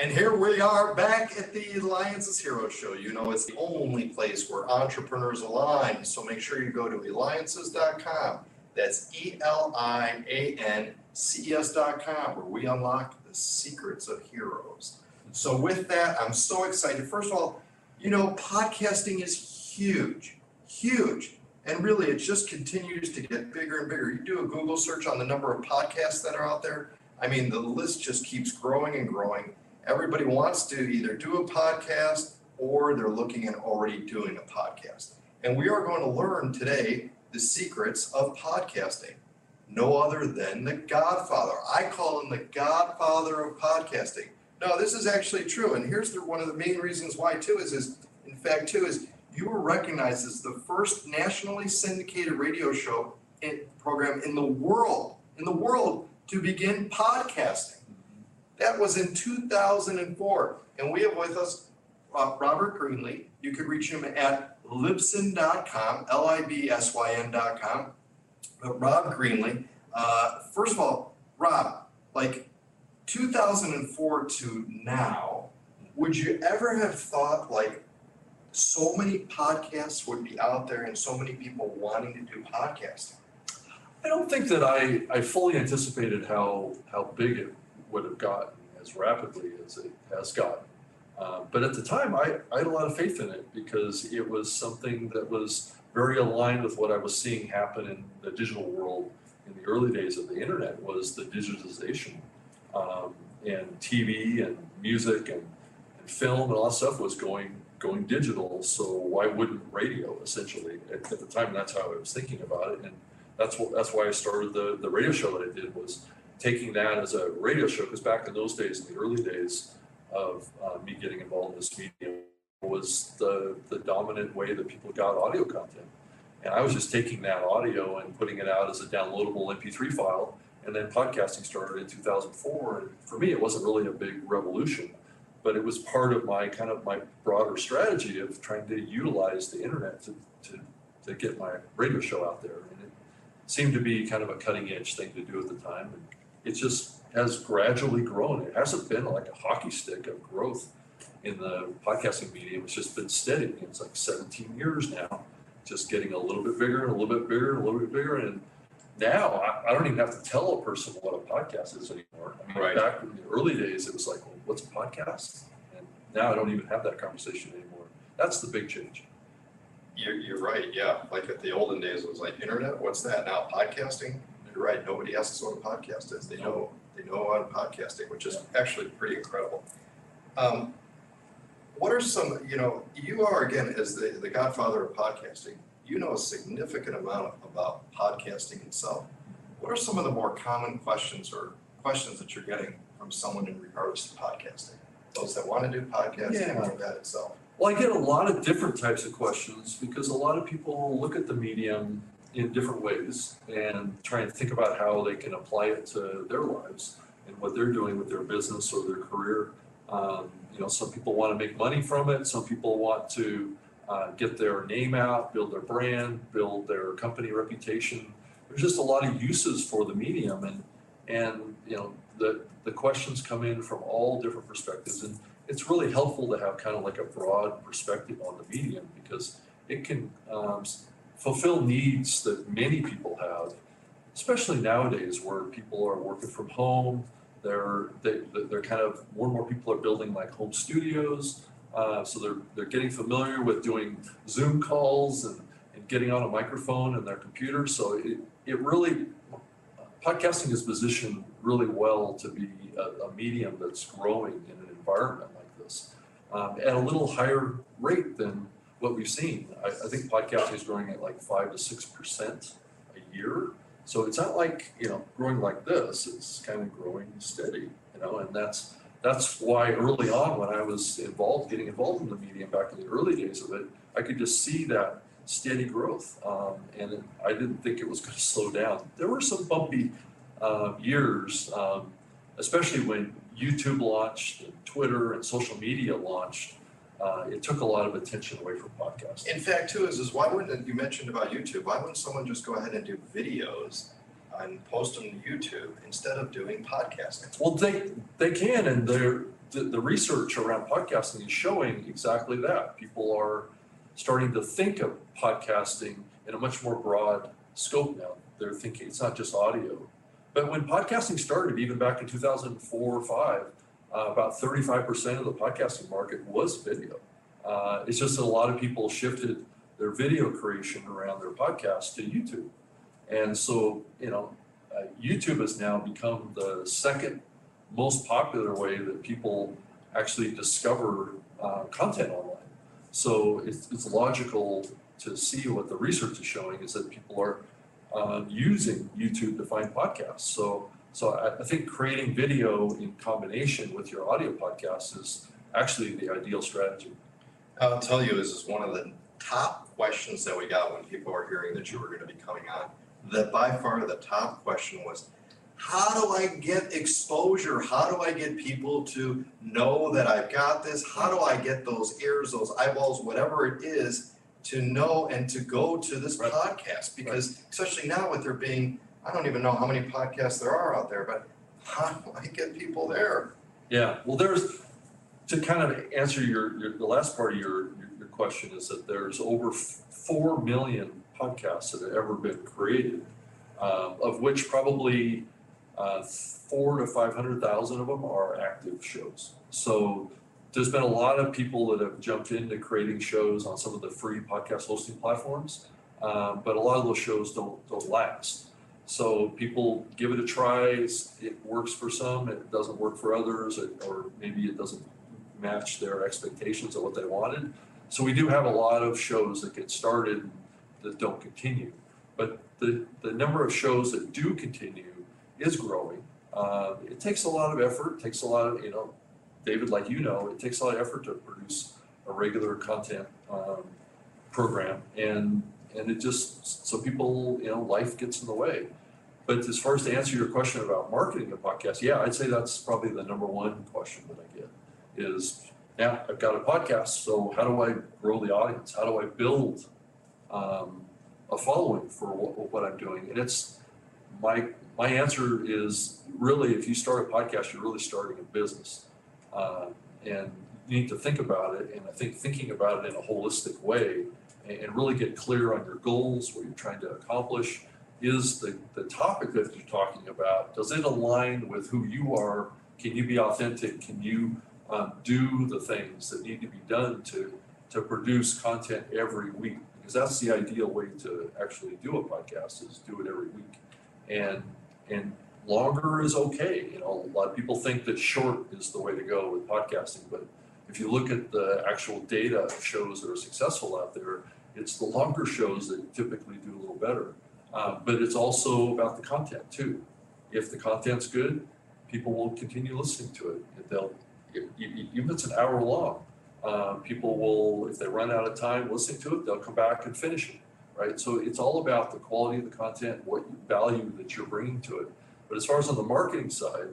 And here we are back at the Eliances Hero Show. You know, it's the only place where entrepreneurs align. So make sure you go to eliances.com. That's E L I A N C E S.com, where we unlock the secrets of heroes. So, with that, I'm so excited. First of all, you know, podcasting is huge, huge. And really, it just continues to get bigger and bigger. You do a Google search on the number of podcasts that are out there. I mean, the list just keeps growing and growing everybody wants to either do a podcast or they're looking at already doing a podcast. And we are going to learn today the secrets of podcasting. No other than the Godfather. I call him the Godfather of podcasting. No, this is actually true. And here's the, one of the main reasons why too is, is in fact too is you were recognized as the first nationally syndicated radio show in, program in the world, in the world to begin podcasting. That was in 2004. And we have with us uh, Robert Greenlee. You can reach him at libsyn.com, L I B S Y N.com. But Rob Greenlee, uh, first of all, Rob, like 2004 to now, would you ever have thought like so many podcasts would be out there and so many people wanting to do podcasting? I don't think that I, I fully anticipated how how big it would have gotten as rapidly as it has gotten. Uh, but at the time, I, I had a lot of faith in it because it was something that was very aligned with what I was seeing happen in the digital world in the early days of the internet was the digitization. Um, and TV and music and, and film and all that stuff was going going digital. So why wouldn't radio essentially at, at the time? That's how I was thinking about it, and that's what that's why I started the the radio show that I did was taking that as a radio show, because back in those days, in the early days of uh, me getting involved in this medium, was the, the dominant way that people got audio content. And I was just taking that audio and putting it out as a downloadable MP3 file. And then podcasting started in 2004. And for me, it wasn't really a big revolution, but it was part of my kind of my broader strategy of trying to utilize the internet to, to, to get my radio show out there. And it seemed to be kind of a cutting edge thing to do at the time. And it just has gradually grown. It hasn't been like a hockey stick of growth in the podcasting medium. It's just been steady. It's like 17 years now, just getting a little bit bigger and a little bit bigger and a little bit bigger. And now I, I don't even have to tell a person what a podcast is anymore. I mean, right. back in the early days, it was like, well, what's a podcast? And now I don't even have that conversation anymore. That's the big change. You're, you're right. Yeah. Like at the olden days, it was like internet. What's that? Now podcasting you're right. Nobody asks what a podcast is. They know they know on podcasting, which is actually pretty incredible. Um, what are some, you know, you are again as the, the godfather of podcasting, you know a significant amount about podcasting itself. What are some of the more common questions or questions that you're getting from someone in regards to podcasting? Those that want to do podcasting yeah. or that itself? Well, I get a lot of different types of questions because a lot of people look at the medium in different ways and try and think about how they can apply it to their lives and what they're doing with their business or their career. Um, you know, some people want to make money from it. Some people want to uh, get their name out, build their brand, build their company reputation. There's just a lot of uses for the medium, and and you know the the questions come in from all different perspectives, and it's really helpful to have kind of like a broad perspective on the medium because it can um, fulfill needs that many people have, especially nowadays where people are working from home. They're they, they're kind of more and more people are building like home studios, uh, so they're they're getting familiar with doing Zoom calls and, and getting on a microphone and their computer. So it it really podcasting is positioned really well to be a, a medium that's growing in an environment like this um, at a little higher rate than what we've seen. I, I think podcasting is growing at like five to six percent a year. So it's not like you know growing like this. It's kind of growing steady, you know, and that's that's why early on, when I was involved, getting involved in the medium back in the early days of it, I could just see that steady growth. Um, and it- I didn't think it was gonna slow down. There were some bumpy, uh, years, um, especially when YouTube launched and Twitter and social media launched. Uh, it took a lot of attention away from podcasting. In fact, too, is, is why wouldn't, you mentioned about YouTube, why wouldn't someone just go ahead and do videos and post them to YouTube instead of doing podcasting? Well, they, they can, and they're, the, the research around podcasting is showing exactly that. People are starting to think of podcasting in a much more broad scope now. They're thinking it's not just audio. But when podcasting started, even back in two thousand four or five, uh, about thirty-five percent of the podcasting market was video. Uh, it's just that a lot of people shifted their video creation around their podcast to YouTube. And so, you know, uh, YouTube has now become the second most popular way that people actually discover uh, content online. So it's, it's logical to see what the research is showing is that people are um, using YouTube to find podcasts. So, so I, I think creating video in combination with your audio podcast is actually the ideal strategy. I'll tell you, this is one of the top questions that we got when people were hearing that you were gonna be coming on. That by far the top question was, how do I get exposure? How do I get people to know that I've got this? How do I get those ears, those eyeballs, whatever it is, to know and to go to this Right. podcast? Because especially now with there being, I don't even know how many podcasts there are out there, but how do I get people there? Yeah, well, there's, to kind of answer your, your, the last part of your, your, question is that there's over f- four million podcasts that have ever been created, um, of which probably, uh, four to five hundred thousand of them are active shows. So there's been a lot of people that have jumped into creating shows on some of the free podcast hosting platforms, um, but a lot of those shows don't, don't last. So people give it a try, it works for some, it doesn't work for others, or maybe it doesn't match their expectations of what they wanted. So we do have a lot of shows that get started that don't continue. But the, the number of shows that do continue is growing. Uh, it takes a lot of effort, takes a lot of, you know, David, like you know, it takes a lot of effort to produce a regular content um, program. And, and it just, so people, you know, life gets in the way. But as far as to answer your question about marketing a podcast, yeah, I'd say that's probably the number one question that I get is, yeah, I've got a podcast, so how do I grow the audience? How do I build um, a following for what, what I'm doing? And it's my my answer is really, if you start a podcast, you're really starting a business, uh, and you need to think about it. And I think thinking about it in a holistic way and, and really get clear on your goals, what you're trying to accomplish. Is the, the topic that you're talking about, does it align with who you are? Can you be authentic? Can you um, do the things that need to be done to, to produce content every week? Because that's the ideal way to actually do a podcast is do it every week. And, and longer is okay. You know, a lot of people think that short is the way to go with podcasting, but if you look at the actual data of shows that are successful out there, it's the longer shows that typically do a little better. Uh, but it's also about the content too. If the content's good, people will continue listening to it. If They'll, if, even if it's an hour long, uh, people will, if they run out of time listening to it, they'll come back and finish it, right? So it's all about the quality of the content, what value that you're bringing to it. But as far as on the marketing side,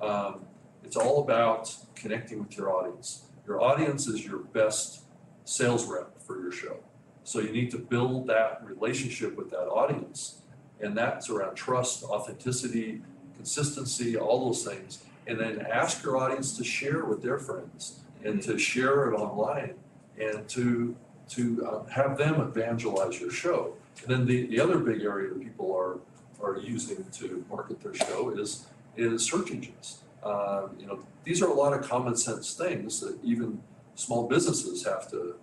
um, it's all about connecting with your audience. Your audience is your best sales rep for your show. So you need to build that relationship with that audience. And that's around trust, authenticity, consistency, all those things. And then ask your audience to share with their friends and to share it online and to to uh, have them evangelize your show. And then the, the other big area that people are are using to market their show is is search engines. Um, you know, these are a lot of common sense things that even small businesses have to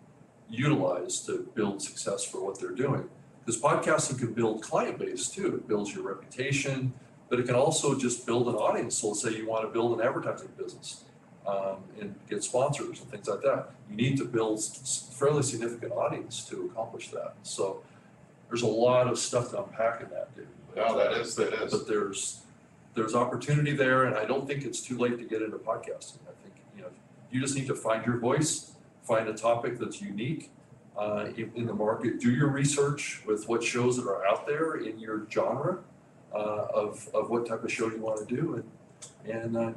utilize to build success for what they're doing. Because podcasting can build client base too. It builds your reputation, but it can also just build an audience. So let's say you want to build an advertising business um, and get sponsors and things like that. You need to build fairly significant audience to accomplish that. So there's a lot of stuff to unpack in that, dude. No, that is- that But- But there's, there's opportunity there and I don't think it's too late to get into podcasting. I think you know you just need to find your voice, find a topic that's unique uh, in, the market, do your research with what shows that are out there in your genre uh, of, of what type of show you want to do and, and uh,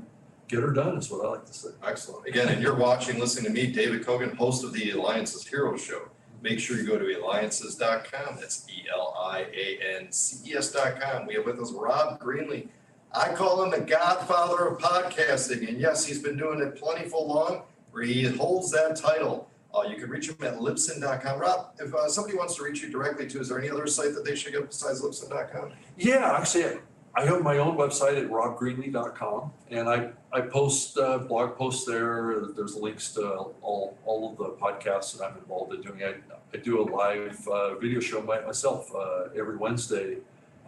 get her done is what I like to say. Excellent. Again, and you're watching, listening to me, David Cogan, host of the Eliances Hero Show. Make sure you go to eliances.com. That's E L I A N C E S.com. We have with us Rob Greenlee. I call him the godfather of podcasting. And yes, he's been doing it plentiful long, where he holds that title. Uh, you can reach him at libsyn.com. Rob, if uh, somebody wants to reach you directly to, is there any other site that they should go besides libsyn.com? Yeah, actually, I have my own website at robgreenlee.com and I, I post uh, blog posts there. There's links to all, all of the podcasts that I'm involved in doing. I, I do a live uh, video show myself uh, every Wednesday.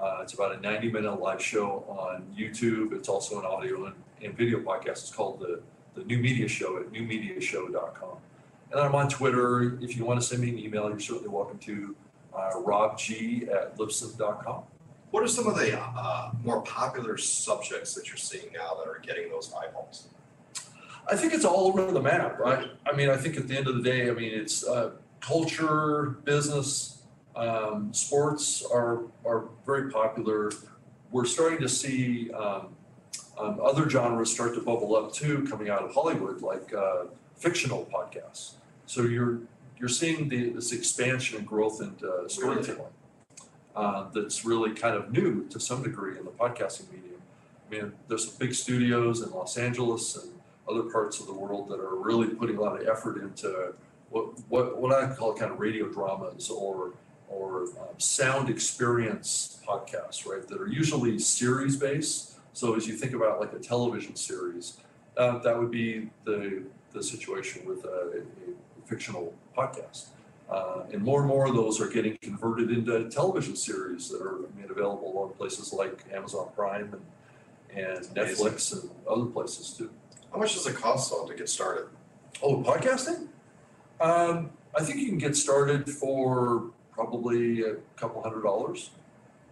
Uh, it's about a 90 minute live show on YouTube. It's also an audio and, and video podcast. It's called the, the New Media Show at newmediashow.com. And I'm on Twitter. If you want to send me an email, you're certainly welcome to uh, robg at libsyn.com. What are some of the uh, more popular subjects that you're seeing now that are getting those eyeballs? I think it's all over the map, right? I mean, I think at the end of the day, I mean, it's uh, culture, business, um, sports are are very popular. We're starting to see um, um, other genres start to bubble up too, coming out of Hollywood, like uh, fictional podcasts. So you're you're seeing the, this expansion and growth into storytelling uh, that's really kind of new to some degree in the podcasting medium. I mean, there's some big studios in Los Angeles and other parts of the world that are really putting a lot of effort into what what, what I call kind of radio dramas or or um, sound experience podcasts, right? That are usually series based. So as you think about like a television series, uh, that would be the the situation with a, a fictional podcast. Uh, and more and more of those are getting converted into television series that are made available on places like Amazon Prime and, and Netflix and other places too. How much does it cost though to get started? Oh, podcasting? Um, I think you can get started for probably a couple hundred dollars.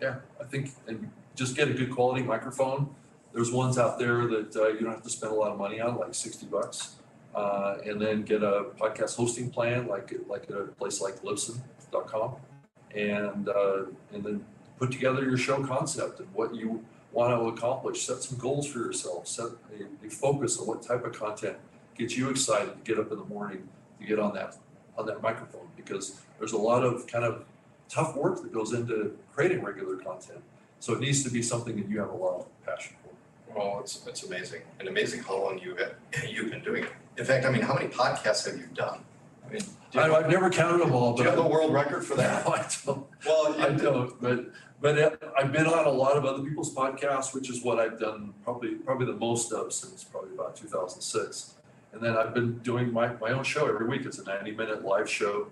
Yeah, I think, and just get a good quality microphone. There's ones out there that uh, you don't have to spend a lot of money on, like 60 bucks. Uh, and then get a podcast hosting plan, like like at a place like Libsyn.com, and uh, and then put together your show concept and what you want to accomplish. Set some goals for yourself. Set a, a focus on what type of content gets you excited to get up in the morning to get on that on that microphone because there's a lot of kind of tough work that goes into creating regular content. So it needs to be something that you have a lot of passion for. Well, it's, it's amazing, and amazing how long you have, you've been doing it. In fact, I mean, how many podcasts have you done? I mean, do I, you, I've never counted them all, do you have the world record for that? No, I don't. Well, I you- don't, but but uh, I've been on a lot of other people's podcasts, which is what I've done probably probably the most of since probably about 2006. And then I've been doing my, my own show every week. It's a 90 minute live show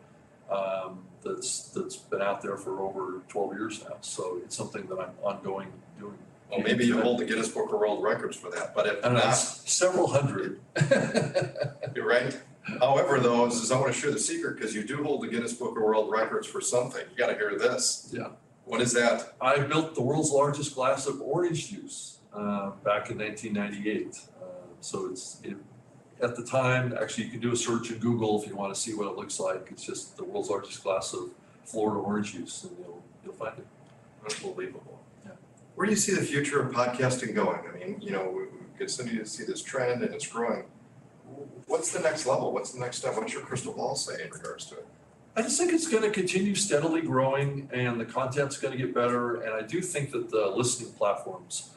um, that's that's been out there for over 12 years now. So it's something that I'm ongoing doing. well, maybe you hold the Guinness Book of World Records for that, but if I don't know, not, it's several hundred. you're right. However, though, is I want to share the secret because you do hold the Guinness Book of World Records for something. You got to hear this. Yeah. What is that? I built the world's largest glass of orange juice uh, back in 1998. Uh, so it's it, at the time. Actually, you can do a search in Google if you want to see what it looks like. It's just the world's largest glass of Florida orange juice, and you'll you'll find it. Unbelievable. Yeah. Where do you see the future of podcasting going? I mean, you know, we we continue to see this trend and it's growing. What's the next level? What's the next step? What's your crystal ball say in regards to it? I just think it's going to continue steadily growing, and the content's going to get better. And I do think that the listening platforms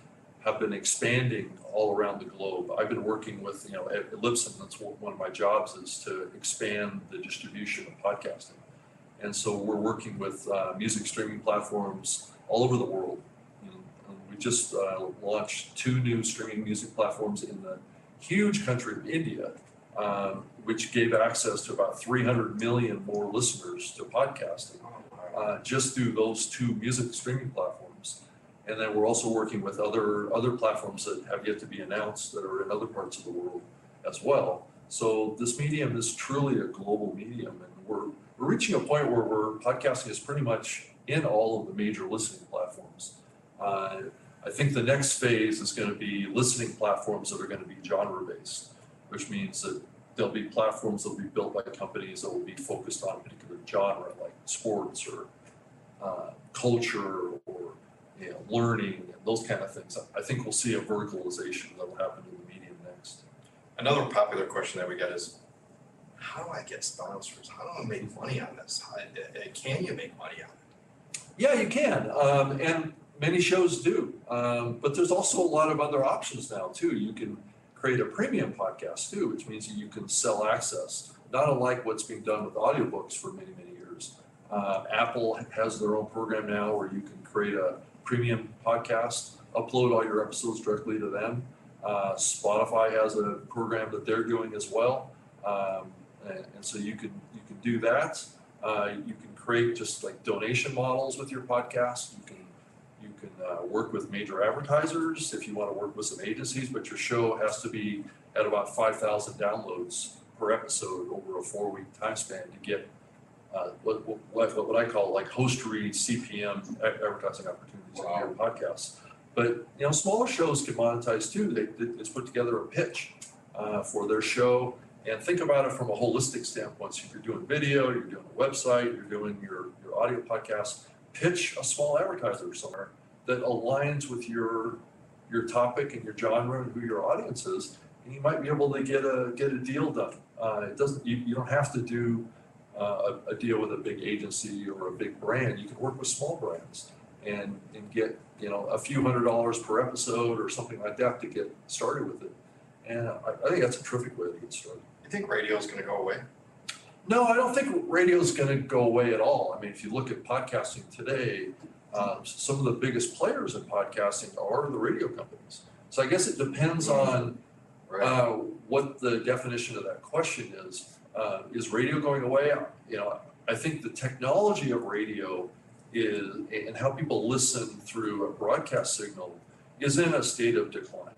have been expanding all around the globe. I've been working with, you know, at Libsyn, that's one of my jobs is to expand the distribution of podcasting. And so we're working with uh, music streaming platforms all over the world. You know, and we just uh, launched two new streaming music platforms in the huge country of India, um, which gave access to about 300 million more listeners to podcasting uh, just through those two music streaming platforms. And then we're also working with other other platforms that have yet to be announced that are in other parts of the world as well. So this medium is truly a global medium, and we're we're reaching a point where we're podcasting is pretty much in all of the major listening platforms. Uh, I think the next phase is going to be listening platforms that are going to be genre based, which means that there'll be platforms that'll be built by companies that will be focused on a particular genre, like sports or uh, culture or, you know, learning and those kind of things. I think we'll see a verticalization that'll happen in the medium next. Another popular question that we get is, how do I get sponsors? How do I make money on this? How, uh, can you make money on it? Yeah, you can, um, and many shows do. Um, but there's also a lot of other options now too. You can create a premium podcast too, which means you can sell access, not unlike what's being done with audiobooks for many, many years. Uh, Apple has their own program now where you can create a premium podcast, upload all your episodes directly to them. Uh, Spotify has a program that they're doing as well, um, and, and so you can you can do that. Uh, you can create just like donation models with your podcast. You can you can uh, work with major advertisers if you want to work with some agencies, but your show has to be at about five thousand downloads per episode over a four week time span to get uh, what, what what I call like host read CPM advertising opportunities on your podcasts. But you know, smaller shows can monetize too. They, they it's put together a pitch uh, for their show and think about it from a holistic standpoint. So if you're doing video, you're doing a website, you're doing your, your audio podcast, pitch a small advertiser somewhere that aligns with your your topic and your genre and who your audience is, and you might be able to get a get a deal done. Uh, it doesn't you, you don't have to do uh, a, a deal with a big agency or a big brand. You can work with small brands and and get you know a few hundred dollars per episode or something like that to get started with it. And I, I think that's a terrific way to get started. You think radio is gonna go away? No, I don't think radio is going to go away at all. I mean, if you look at podcasting today, uh, some of the biggest players in podcasting are the radio companies. So I guess it depends on uh, what the definition of that question is. Uh, is radio going away? You know, I think the technology of radio is and how people listen through a broadcast signal is in a state of decline.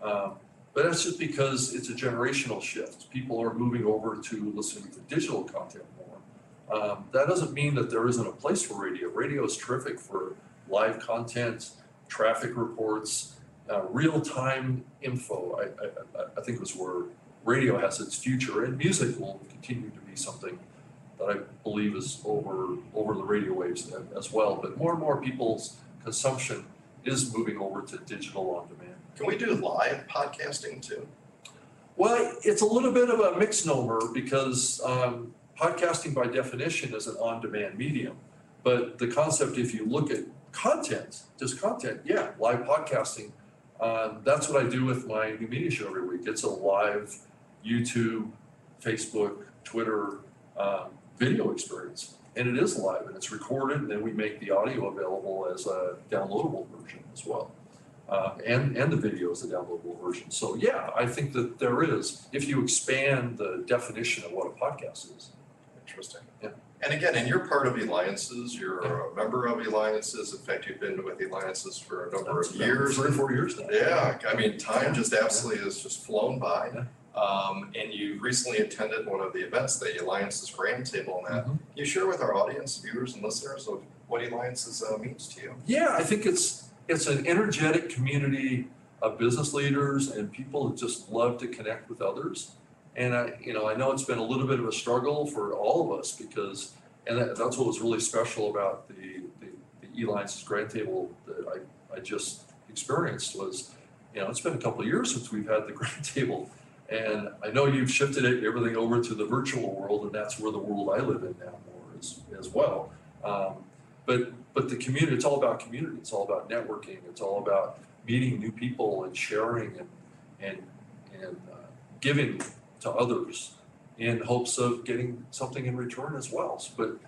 Um, but that's just because it's a generational shift. People are moving over to listening to digital content more. Um, that doesn't mean that there isn't a place for radio. Radio is terrific for live content, traffic reports, uh, real-time info. I, I, I think was where radio has its future, and music will continue to be something that I believe is over over the radio waves as well. But more and more people's consumption is moving over to digital on demand. Can we do live podcasting too? Well, it's a little bit of a misnomer because um, podcasting by definition is an on-demand medium. But the concept, if you look at content, just content, yeah, live podcasting. Um, that's what I do with my new media show every week. It's a live YouTube, Facebook, Twitter um, video experience, and it is live and it's recorded, and then we make the audio available as a downloadable version as well uh, and and the video is a downloadable version. So yeah, I think that there is. If you expand the definition of what a podcast is, Interesting. Yeah. And again, and you're part of Eliances, you're a member of Eliances, in fact, you've been with Eliances for a number It's of years. three or four years now. Yeah, I mean, time just absolutely has just flown by. Um, and you recently attended one of the events, the Eliances Grand Table, and that, Mhm. Can you share with our audience, viewers and listeners, of what Eliances uh, means to you? Yeah, I think it's it's an energetic community of business leaders and people who just love to connect with others. And I, you know, I know it's been a little bit of a struggle for all of us because, and that, that's what was really special about the the, the Eliance's Grand Table that I I just experienced was, you know, it's been a couple of years since we've had the Grand Table. And I know you've shifted it, everything over to the virtual world, and that's where the world I live in now more as, as well. Um, but but the community, it's all about community. It's all about networking. It's all about meeting new people and sharing and and and uh, giving to others in hopes of getting something in return as well. But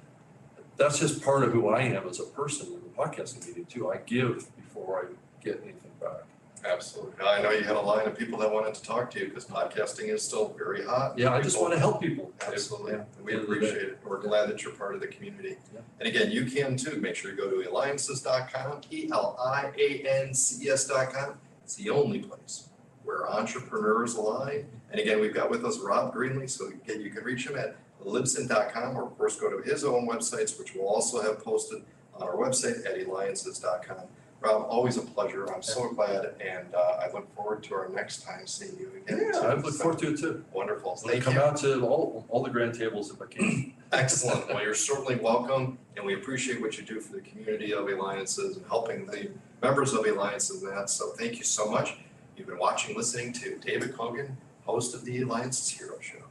that's just part of who I am as a person in the podcasting meeting too. I give before I get anything back. Absolutely. I know you had a line of people that wanted to talk to you because podcasting is still very hot. Yeah, I just want to help people. Absolutely. Yeah, We end of the day. appreciate it. We're glad that you're part of the community. Yeah. And again, you can too. Make sure you go to eliances.com, E L I A N C S.com. It's the only place where entrepreneurs align. And again, we've got with us Rob Greenlee, so again, you can reach him at libsyn.com or of course go to his own websites, which we'll also have posted on our website at eliances.com. Rob, always a pleasure. I'm so glad, and uh, I look forward to our next time seeing you again. Yeah, I look forward to it too. Wonderful. I'm gonna Thank come you. out to all, all the grand tables if I can. Excellent. Well, you're certainly welcome, and we appreciate what you do for the community of Eliances and helping the members of Eliances and that. So thank you so much. You've been watching, listening to David Cogan, host of the Eliances Hero Show.